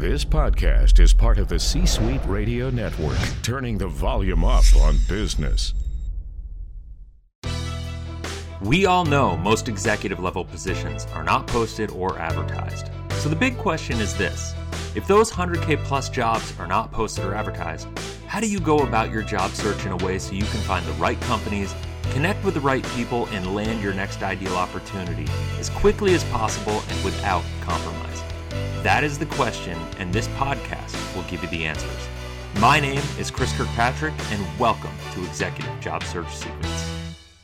This podcast is part of the C Suite Radio Network, turning the volume up on business. We all know most executive level positions are not posted or advertised. So the big question is this if those 100K plus jobs are not posted or advertised, how do you go about your job search in a way so you can find the right companies, connect with the right people, and land your next ideal opportunity as quickly as possible and without compromise? That is the question, and this podcast will give you the answers. My name is Chris Kirkpatrick, and welcome to Executive Job Search Secrets.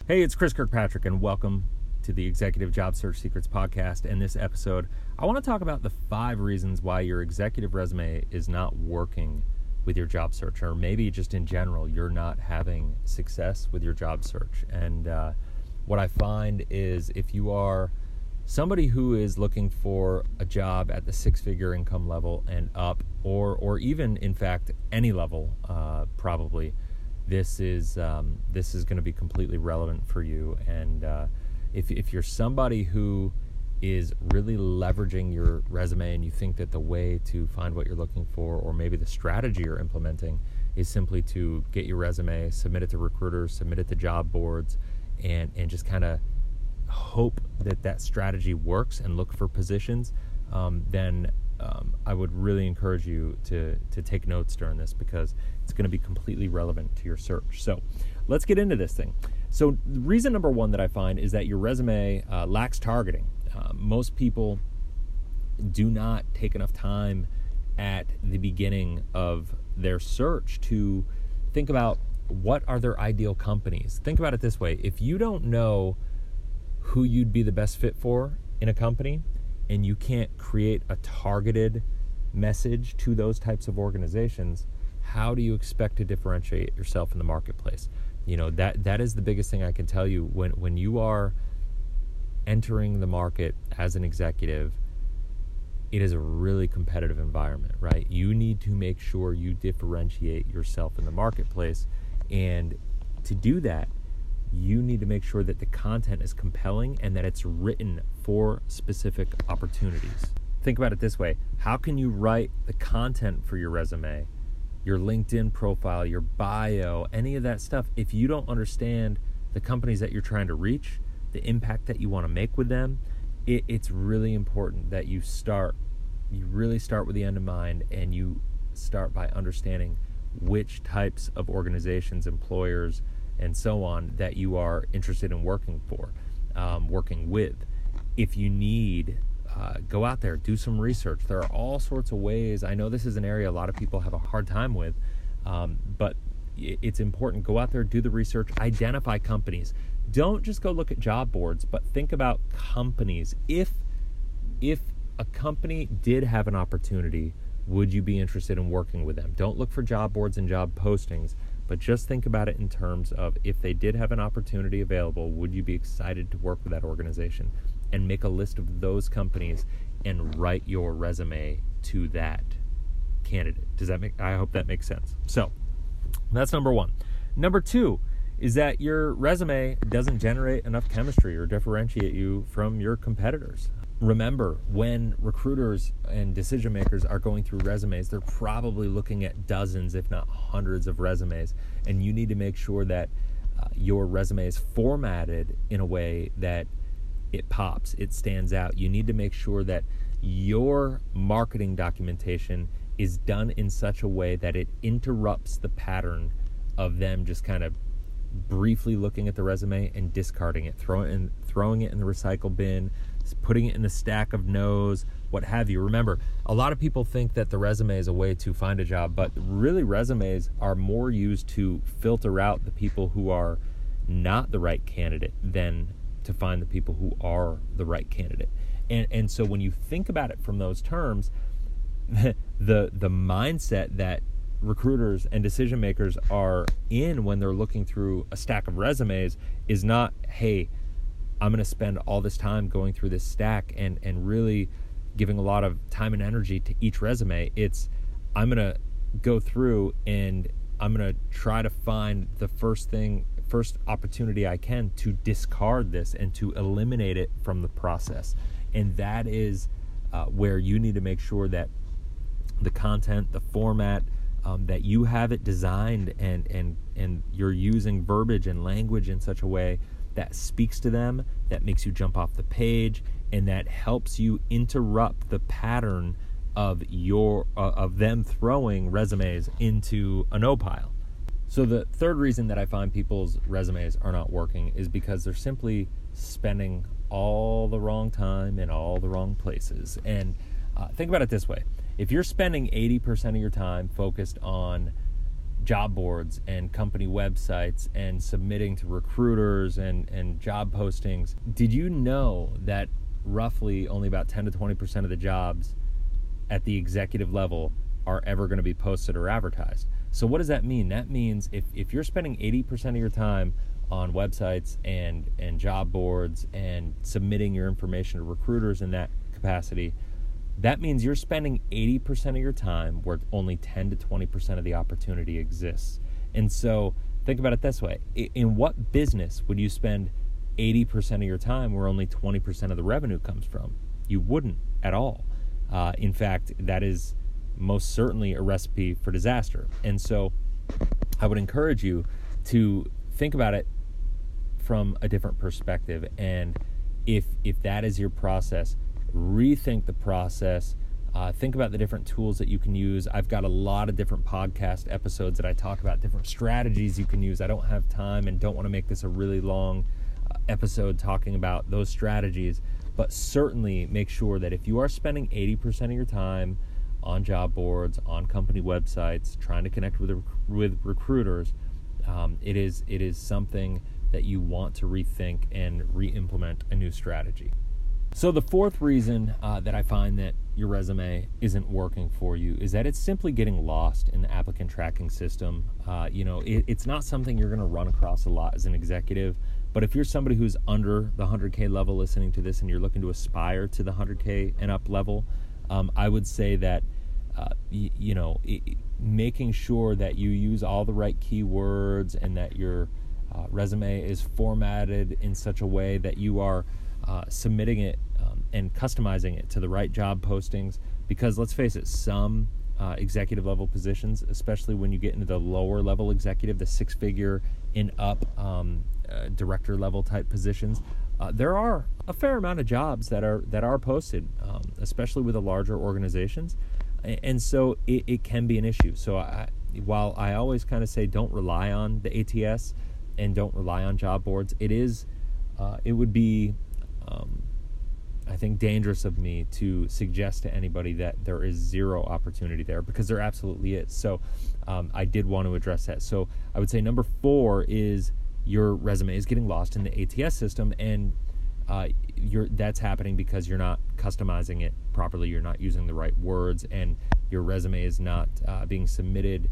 Hey, it's Chris Kirkpatrick, and welcome to the Executive Job Search Secrets podcast. In this episode, I want to talk about the five reasons why your executive resume is not working with your job search, or maybe just in general, you're not having success with your job search. And uh, what I find is if you are somebody who is looking for a job at the six figure income level and up or or even in fact any level uh, probably this is um, this is going to be completely relevant for you. And uh, if, if you're somebody who is really leveraging your resume and you think that the way to find what you're looking for or maybe the strategy you're implementing is simply to get your resume submit it to recruiters submit it to job boards and and just kind of hope that that strategy works and look for positions, um, then um, I would really encourage you to to take notes during this because it's going to be completely relevant to your search. So, let's get into this thing. So, reason number one that I find is that your resume uh, lacks targeting. Uh, most people do not take enough time at the beginning of their search to think about what are their ideal companies. Think about it this way: if you don't know who you'd be the best fit for in a company and you can't create a targeted message to those types of organizations how do you expect to differentiate yourself in the marketplace? You know that that is the biggest thing i can tell you. When when you are entering the market as an executive it is a really competitive environment right? You need to make sure you differentiate yourself in the marketplace. And to do that you need to make sure that the content is compelling and that it's written for specific opportunities. Think about it this way how can you write the content for your resume, your LinkedIn profile, your bio, any of that stuff if you don't understand the companies that you're trying to reach, the impact that you want to make with them? It, it's really important that you start, you really start with the end in mind and you start by understanding which types of organizations, employers, and so on that you are interested in working for, um, working with. If you need, uh, go out there, do some research. There are all sorts of ways. I know this is an area a lot of people have a hard time with, um, but it's important. Go out there, do the research, identify companies. Don't just go look at job boards, but think about companies. If if a company did have an opportunity, would you be interested in working with them? Don't look for job boards and job postings but just think about it in terms of if they did have an opportunity available, would you be excited to work with that organization? And make a list of those companies and write your resume to that candidate. Does that make I hope that makes sense. So that's number one. Number two is that your resume doesn't generate enough chemistry or differentiate you from your competitors remember when recruiters and decision makers are going through resumes they're probably looking at dozens if not hundreds of resumes. And you need to make sure that uh, your resume is formatted in a way that it pops it stands out. You need to make sure that your marketing documentation is done in such a way that it interrupts the pattern of them just kind of briefly looking at the resume and discarding it throwing in, throwing it in the recycle bin putting it in the stack of no's, what have you. Remember, a lot of people think that the resume is a way to find a job, but really, resumes are more used to filter out the people who are not the right candidate than to find the people who are the right candidate. And, and so when you think about it from those terms, the the mindset that recruiters and decision makers are in when they're looking through a stack of resumes is not, hey, I'm going to spend all this time going through this stack and and really giving a lot of time and energy to each resume. It's I'm going to go through and I'm going to try to find the first thing first opportunity I can to discard this and to eliminate it from the process. And that is uh, where you need to make sure that the content, the format, um, that you have it designed and and and you're using verbiage and language in such a way that speaks to them, that makes you jump off the page, and that helps you interrupt the pattern of your uh, of them throwing resumes into a no pile. So the third reason that I find people's resumes are not working is because they're simply spending all the wrong time in all the wrong places. And uh, think about it this way: if you're spending 80% of your time focused on job boards and company websites and submitting to recruiters and, and job postings, did you know that roughly only about 10 to 20% of the jobs at the executive level are ever going to be posted or advertised? So, what does that mean? That means if, if you're spending 80% of your time on websites and, and job boards and submitting your information to recruiters in that capacity, that means you're spending 80% of your time where only 10 to 20% of the opportunity exists. And so think about it this way in what business would you spend 80% of your time where only 20% of the revenue comes from? You wouldn't at all. Uh, in fact, that is most certainly a recipe for disaster. And so I would encourage you to think about it from a different perspective. And if, if that is your process, rethink the process. Uh, think about the different tools that you can use. I've got a lot of different podcast episodes that I talk about different strategies you can use. I don't have time and don't want to make this a really long uh, episode talking about those strategies, but certainly make sure that if you are spending 80% of your time on job boards, on company websites, trying to connect with with recruiters, um, it is it is something that you want to rethink and re-implement a new strategy. So, the fourth reason uh, that I find that your resume isn't working for you is that it's simply getting lost in the applicant tracking system. Uh, you know, it, it's not something you're going to run across a lot as an executive. But if you're somebody who's under the 100K level listening to this and you're looking to aspire to the 100K and up level, um, I would say that, uh, y- you know, it, making sure that you use all the right keywords and that your uh, resume is formatted in such a way that you are uh, submitting it um, and customizing it to the right job postings. Because let's face it, some uh, executive level positions, especially when you get into the lower level executive, the six figure and up um, uh, director level type positions, uh, there are a fair amount of jobs that are that are posted, um, especially with the larger organizations, and so it, it can be an issue. So I, while I always kind of say don't rely on the ATS and don't rely on job boards, it is uh, it would be um, I think, dangerous of me to suggest to anybody that there is zero opportunity there because there absolutely is. So um, I did want to address that. So I would say number four is your resume is getting lost in the ATS system, and uh, that's happening because you're not customizing it properly. You're not using the right words, and your resume is not uh, being submitted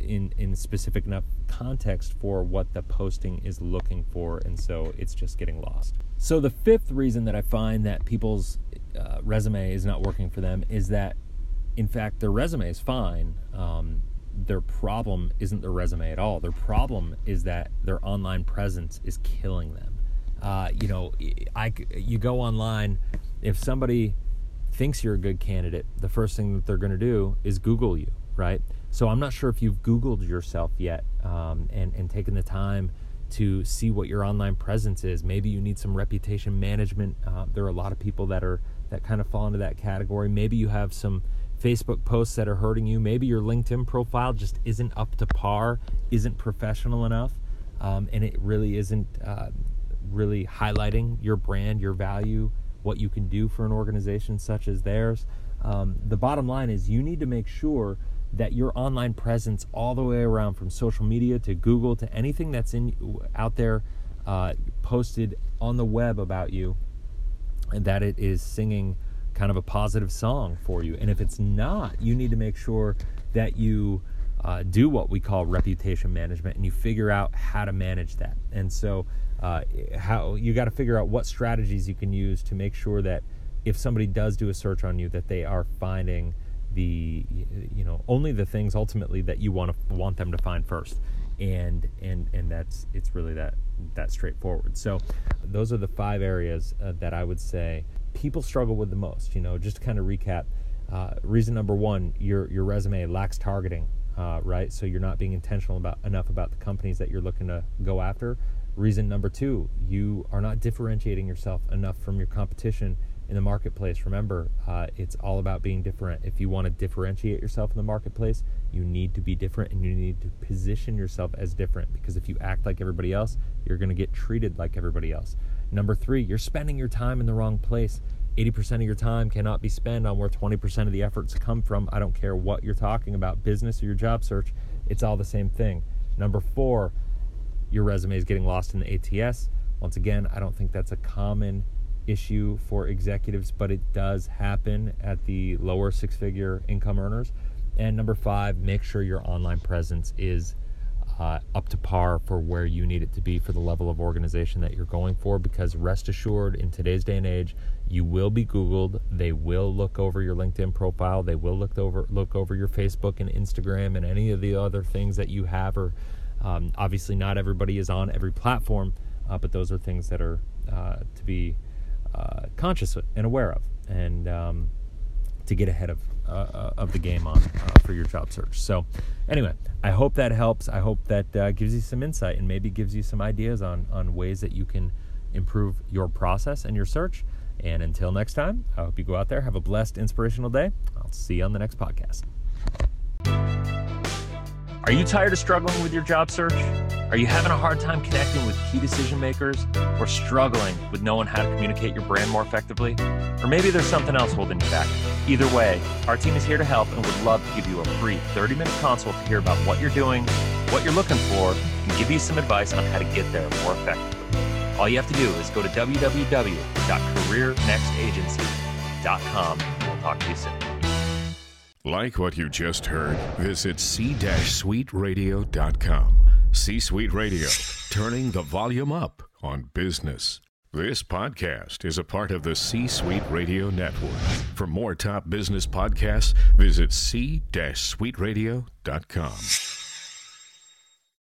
in in specific enough context for what the posting is looking for, and so it's just getting lost. So the fifth reason that I find that people's uh, resume is not working for them is that, in fact, their resume is fine. Um, their problem isn't their resume at all. Their problem is that their online presence is killing them. Uh, you know, I you go online, if somebody thinks you're a good candidate, the first thing that they're going to do is Google you, right? So I'm not sure if you've Googled yourself yet um, and, and taken the time to see what your online presence is. Maybe you need some reputation management. Uh, there are a lot of people that are that kind of fall into that category. Maybe you have some Facebook posts that are hurting you. Maybe your LinkedIn profile just isn't up to par, isn't professional enough, um, and it really isn't uh, really highlighting your brand, your value, what you can do for an organization such as theirs. Um, the bottom line is you need to make sure that your online presence all the way around from social media to Google to anything that's in out there uh, posted on the web about you and that it is singing kind of a positive song for you. And if it's not you need to make sure that you uh, do what we call reputation management and you figure out how to manage that. And so uh, how you got to figure out what strategies you can use to make sure that if somebody does do a search on you that they are finding the you know only the things ultimately that you want to want them to find first and and and that's it's really that that straightforward so those are the five areas uh, that i would say people struggle with the most you know just to kind of recap Uh, reason number one, your your resume lacks targeting, uh, right? So you're not being intentional about enough about the companies that you're looking to go after. Reason number two, you are not differentiating yourself enough from your competition in the marketplace. Remember, uh, it's all about being different. If you want to differentiate yourself in the marketplace, you need to be different and you need to position yourself as different because if you act like everybody else, you're going to get treated like everybody else. Number three, you're spending your time in the wrong place. 80% of your time cannot be spent on where 20% of the efforts come from. I don't care what you're talking about, business or your job search, it's all the same thing. Number four, your resume is getting lost in the ATS. Once again, I don't think that's a common issue for executives, but it does happen at the lower six figure income earners. And number five, make sure your online presence is uh, up to par for where you need it to be for the level of organization that you're going for. Because rest assured, in today's day and age, you will be Googled. They will look over your LinkedIn profile. They will look over look over your Facebook and Instagram and any of the other things that you have. Or um, obviously, not everybody is on every platform, uh, but those are things that are uh, to be uh, conscious and aware of, and um, to get ahead of uh, of the game on uh, for your job search. So, anyway, I hope that helps. I hope that uh, gives you some insight and maybe gives you some ideas on on ways that you can improve your process and your search. And until next time, I hope you go out there, have a blessed, inspirational day. I'll see you on the next podcast. Are you tired of struggling with your job search? Are you having a hard time connecting with key decision makers or struggling with knowing how to communicate your brand more effectively? Or maybe there's something else holding you back. Either way, our team is here to help and would love to give you a free 30 minute consult to hear about what you're doing, what you're looking for, and give you some advice on how to get there more effectively. All you have to do is go to www.careernextagency.com and we'll talk to you soon. Like what you just heard, visit c-suiteradio.com. C Suite Radio, turning the volume up on business. This podcast is a part of the C Suite Radio Network. For more top business podcasts, visit c-suiteradio.com.